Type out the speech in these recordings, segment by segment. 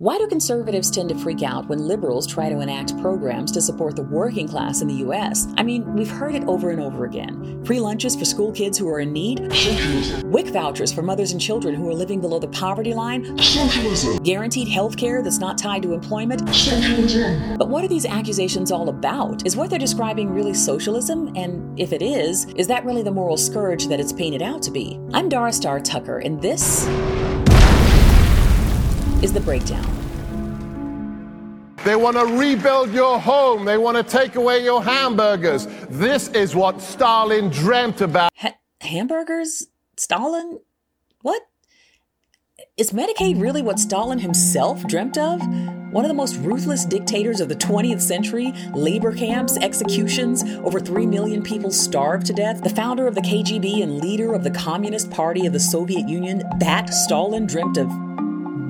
Why do conservatives tend to freak out when liberals try to enact programs to support the working class in the US? I mean, we've heard it over and over again. Free lunches for school kids who are in need. WIC vouchers for mothers and children who are living below the poverty line, guaranteed health care that's not tied to employment. But what are these accusations all about? Is what they're describing really socialism? And if it is, is that really the moral scourge that it's painted out to be? I'm Dara Starr Tucker, and this is The Breakdown. They want to rebuild your home. They want to take away your hamburgers. This is what Stalin dreamt about. Ha- hamburgers? Stalin? What? Is Medicaid really what Stalin himself dreamt of? One of the most ruthless dictators of the 20th century, labor camps, executions, over 3 million people starved to death, the founder of the KGB and leader of the Communist Party of the Soviet Union, that Stalin dreamt of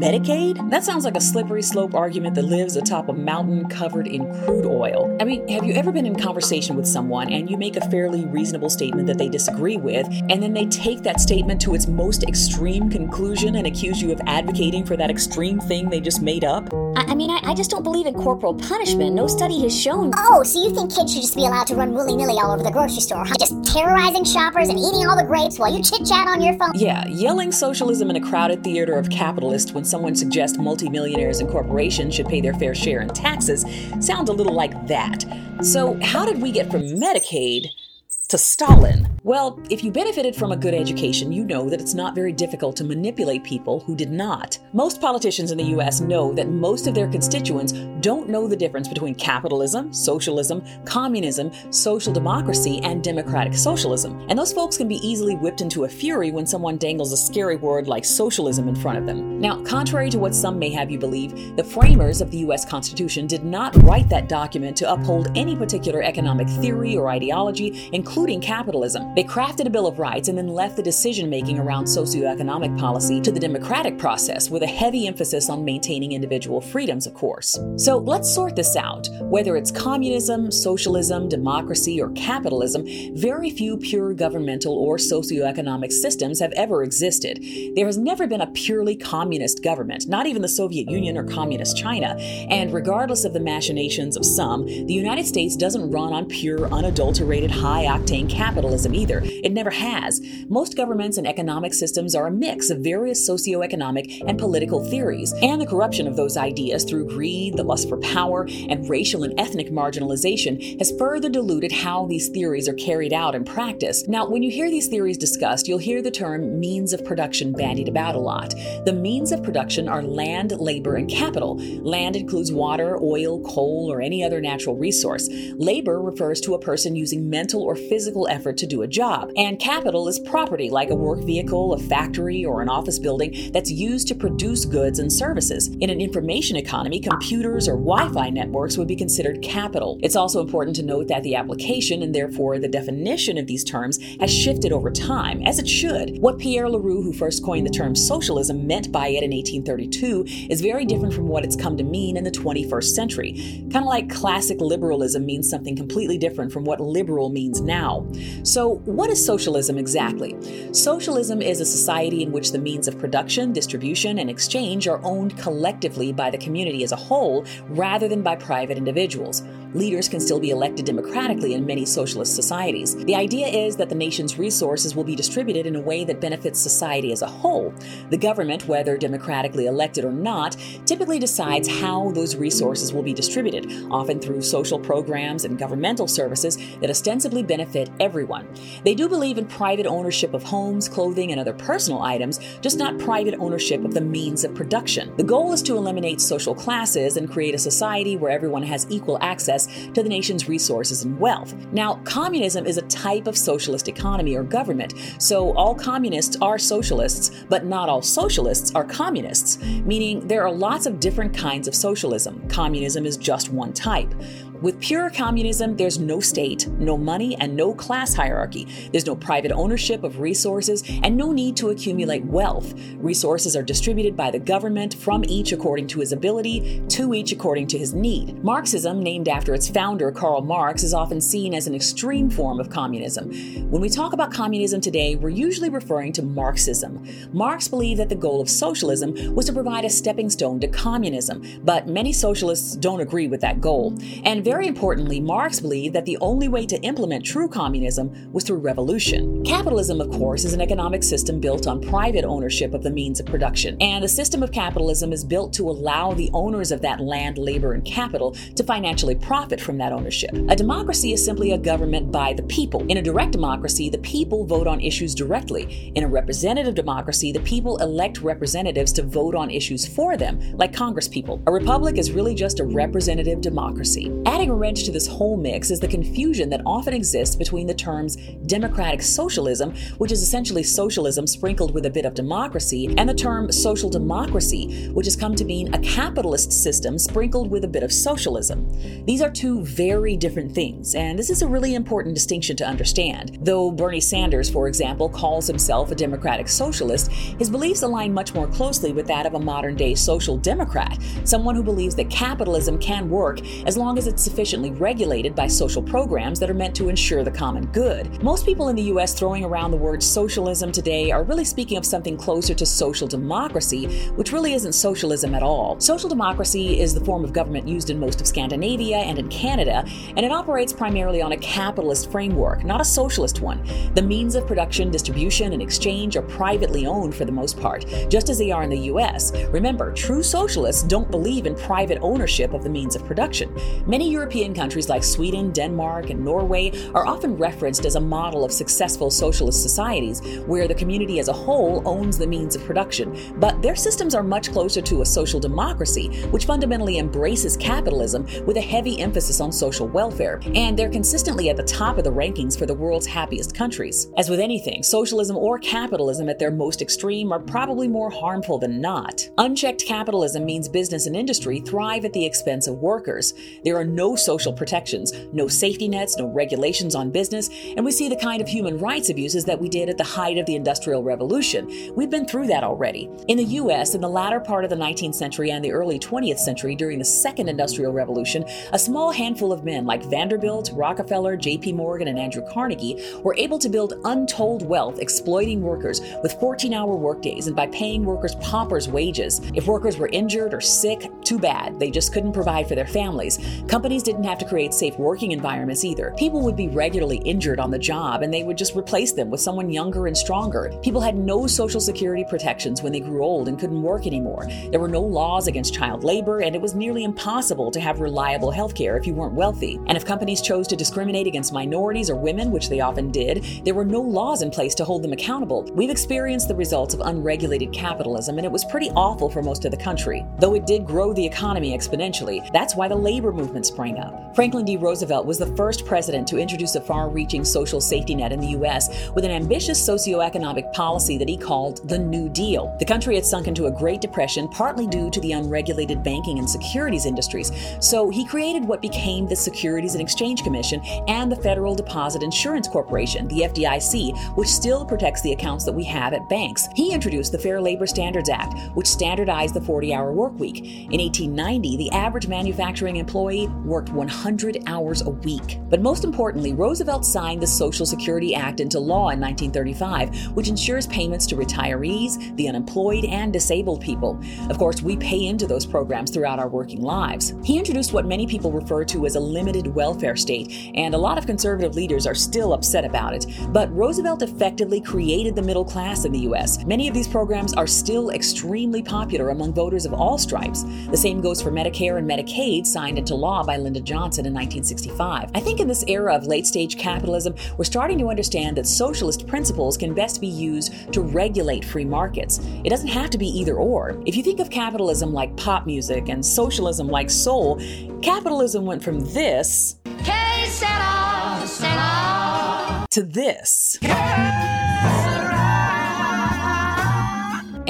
Medicaid? That sounds like a slippery slope argument that lives atop a mountain covered in crude oil. I mean, have you ever been in conversation with someone and you make a fairly reasonable statement that they disagree with, and then they take that statement to its most extreme conclusion and accuse you of advocating for that extreme thing they just made up? I, I mean, I, I just don't believe in corporal punishment. No study has shown. Oh, so you think kids should just be allowed to run willy nilly all over the grocery store, huh? Just terrorizing shoppers and eating all the grapes while you chit chat on your phone? Yeah, yelling socialism in a crowded theater of capitalists when someone suggests multimillionaires and corporations should pay their fair share in taxes sounds a little like that. So, how did we get from Medicaid to Stalin? Well, if you benefited from a good education, you know that it's not very difficult to manipulate people who did not. Most politicians in the US know that most of their constituents don't know the difference between capitalism, socialism, communism, social democracy, and democratic socialism. And those folks can be easily whipped into a fury when someone dangles a scary word like socialism in front of them. Now, contrary to what some may have you believe, the framers of the US Constitution did not write that document to uphold any particular economic theory or ideology, including capitalism. They crafted a Bill of Rights and then left the decision making around socioeconomic policy to the democratic process, with a heavy emphasis on maintaining individual freedoms, of course. So let's sort this out. Whether it's communism, socialism, democracy, or capitalism, very few pure governmental or socioeconomic systems have ever existed. There has never been a purely communist government, not even the Soviet Union or communist China. And regardless of the machinations of some, the United States doesn't run on pure, unadulterated, high octane capitalism either. It never has. Most governments and economic systems are a mix of various socioeconomic and political theories, and the corruption of those ideas through greed, the lust for power, and racial and ethnic marginalization has further diluted how these theories are carried out in practice. Now, when you hear these theories discussed, you'll hear the term means of production bandied about a lot. The means of production are land, labor, and capital. Land includes water, oil, coal, or any other natural resource. Labor refers to a person using mental or physical effort to do a job. And capital is property, like a work vehicle, a factory, or an office building that's used to produce goods and services. In an information economy, computers or Wi Fi networks would be considered capital. It's also important to note that the application and therefore the definition of these terms has shifted over time, as it should. What Pierre Leroux, who first coined the term socialism, meant by it in 1832 is very different from what it's come to mean in the 21st century. Kind of like classic liberalism means something completely different from what liberal means now. So, what is socialism exactly? Socialism is a society in which the means of production, distribution, and exchange are owned collectively by the community as a whole rather than by private individuals. Leaders can still be elected democratically in many socialist societies. The idea is that the nation's resources will be distributed in a way that benefits society as a whole. The government, whether democratically elected or not, typically decides how those resources will be distributed, often through social programs and governmental services that ostensibly benefit everyone. They do believe in private ownership of homes, clothing, and other personal items, just not private ownership of the means of production. The goal is to eliminate social classes and create a society where everyone has equal access to the nation's resources and wealth. Now, communism is a type of socialist economy or government, so all communists are socialists, but not all socialists are communists, meaning there are lots of different kinds of socialism. Communism is just one type. With pure communism, there's no state, no money, and no class hierarchy. There's no private ownership of resources and no need to accumulate wealth. Resources are distributed by the government from each according to his ability, to each according to his need. Marxism, named after its founder Karl Marx, is often seen as an extreme form of communism. When we talk about communism today, we're usually referring to Marxism. Marx believed that the goal of socialism was to provide a stepping stone to communism, but many socialists don't agree with that goal. And very importantly, Marx believed that the only way to implement true communism was through revolution. Capitalism, of course, is an economic system built on private ownership of the means of production. And the system of capitalism is built to allow the owners of that land, labor, and capital to financially profit from that ownership. A democracy is simply a government by the people. In a direct democracy, the people vote on issues directly. In a representative democracy, the people elect representatives to vote on issues for them, like congresspeople. A republic is really just a representative democracy. Adding a wrench to this whole mix is the confusion that often exists between the terms democratic socialism, which is essentially socialism sprinkled with a bit of democracy, and the term social democracy, which has come to mean a capitalist system sprinkled with a bit of socialism. These are two very different things, and this is a really important distinction to understand. Though Bernie Sanders, for example, calls himself a democratic socialist, his beliefs align much more closely with that of a modern day social democrat, someone who believes that capitalism can work as long as it's sufficiently regulated by social programs that are meant to ensure the common good. Most people in the US throwing around the word socialism today are really speaking of something closer to social democracy, which really isn't socialism at all. Social democracy is the form of government used in most of Scandinavia and in Canada, and it operates primarily on a capitalist framework, not a socialist one. The means of production, distribution, and exchange are privately owned for the most part, just as they are in the US. Remember, true socialists don't believe in private ownership of the means of production. Many European countries like Sweden, Denmark, and Norway are often referenced as a model of successful socialist societies where the community as a whole owns the means of production. But their systems are much closer to a social democracy, which fundamentally embraces capitalism with a heavy emphasis on social welfare. And they're consistently at the top of the rankings for the world's happiest countries. As with anything, socialism or capitalism at their most extreme are probably more harmful than not. Unchecked capitalism means business and industry thrive at the expense of workers. There are no social protections, no safety nets, no regulations on business, and we see the kind of human rights abuses that we did at the height of the Industrial Revolution. We've been through that already. In the US, in the latter part of the 19th century and the early 20th century during the Second Industrial Revolution, a small handful of men like Vanderbilt, Rockefeller, J.P. Morgan, and Andrew Carnegie were able to build untold wealth exploiting workers with 14 hour workdays and by paying workers paupers' wages. If workers were injured or sick, too bad. They just couldn't provide for their families. Companies didn't have to create safe working environments either. People would be regularly injured on the job and they would just replace them with someone younger and stronger. People had no social security protections when they grew old and couldn't work anymore. There were no laws against child labor, and it was nearly impossible to have reliable health care if you weren't wealthy. And if companies chose to discriminate against minorities or women, which they often did, there were no laws in place to hold them accountable. We've experienced the results of unregulated capitalism, and it was pretty awful for most of the country. Though it did grow the economy exponentially, that's why the labor movement up. Franklin D. Roosevelt was the first president to introduce a far reaching social safety net in the U.S. with an ambitious socioeconomic policy that he called the New Deal. The country had sunk into a Great Depression partly due to the unregulated banking and securities industries, so he created what became the Securities and Exchange Commission and the Federal Deposit Insurance Corporation, the FDIC, which still protects the accounts that we have at banks. He introduced the Fair Labor Standards Act, which standardized the 40 hour work week. In 1890, the average manufacturing employee worked 100 hours a week. But most importantly, Roosevelt signed the Social Security Act into law in 1935, which ensures payments to retirees, the unemployed, and disabled people. Of course, we pay into those programs throughout our working lives. He introduced what many people refer to as a limited welfare state, and a lot of conservative leaders are still upset about it. But Roosevelt effectively created the middle class in the U.S. Many of these programs are still extremely popular among voters of all stripes. The same goes for Medicare and Medicaid, signed into law by Lyndon Johnson in 1965. I think in this era of late stage capitalism, we're starting to understand that socialist principles can best be used to regulate free markets. It doesn't have to be either or. If you think of capitalism like pop music and socialism like soul, capitalism went from this to this.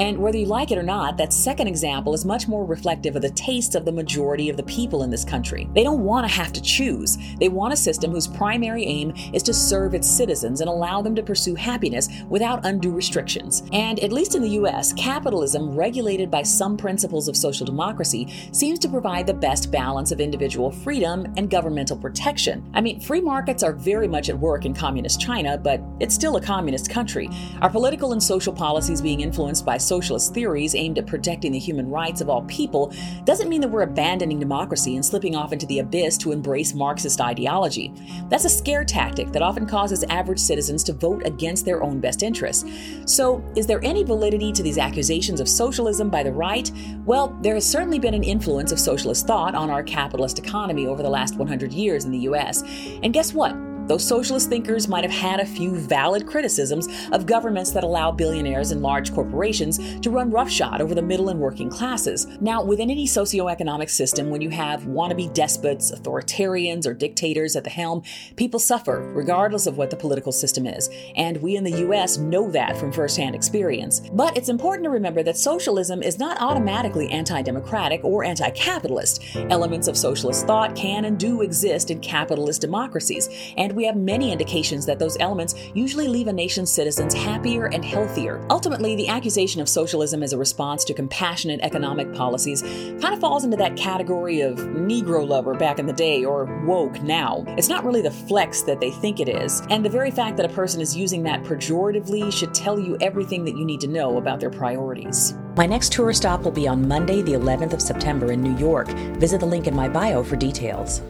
And whether you like it or not, that second example is much more reflective of the tastes of the majority of the people in this country. They don't want to have to choose. They want a system whose primary aim is to serve its citizens and allow them to pursue happiness without undue restrictions. And at least in the US, capitalism, regulated by some principles of social democracy, seems to provide the best balance of individual freedom and governmental protection. I mean, free markets are very much at work in communist China, but it's still a communist country. Our political and social policies being influenced by socialist theories aimed at protecting the human rights of all people doesn't mean that we're abandoning democracy and slipping off into the abyss to embrace Marxist ideology. That's a scare tactic that often causes average citizens to vote against their own best interests. So, is there any validity to these accusations of socialism by the right? Well, there has certainly been an influence of socialist thought on our capitalist economy over the last 100 years in the US. And guess what? Those socialist thinkers might have had a few valid criticisms of governments that allow billionaires and large corporations to run roughshod over the middle and working classes. Now, within any socioeconomic system, when you have wannabe despots, authoritarians, or dictators at the helm, people suffer, regardless of what the political system is. And we in the US know that from firsthand experience. But it's important to remember that socialism is not automatically anti democratic or anti capitalist. Elements of socialist thought can and do exist in capitalist democracies. And we we have many indications that those elements usually leave a nation's citizens happier and healthier. Ultimately, the accusation of socialism as a response to compassionate economic policies kind of falls into that category of Negro lover back in the day or woke now. It's not really the flex that they think it is, and the very fact that a person is using that pejoratively should tell you everything that you need to know about their priorities. My next tour stop will be on Monday, the 11th of September in New York. Visit the link in my bio for details.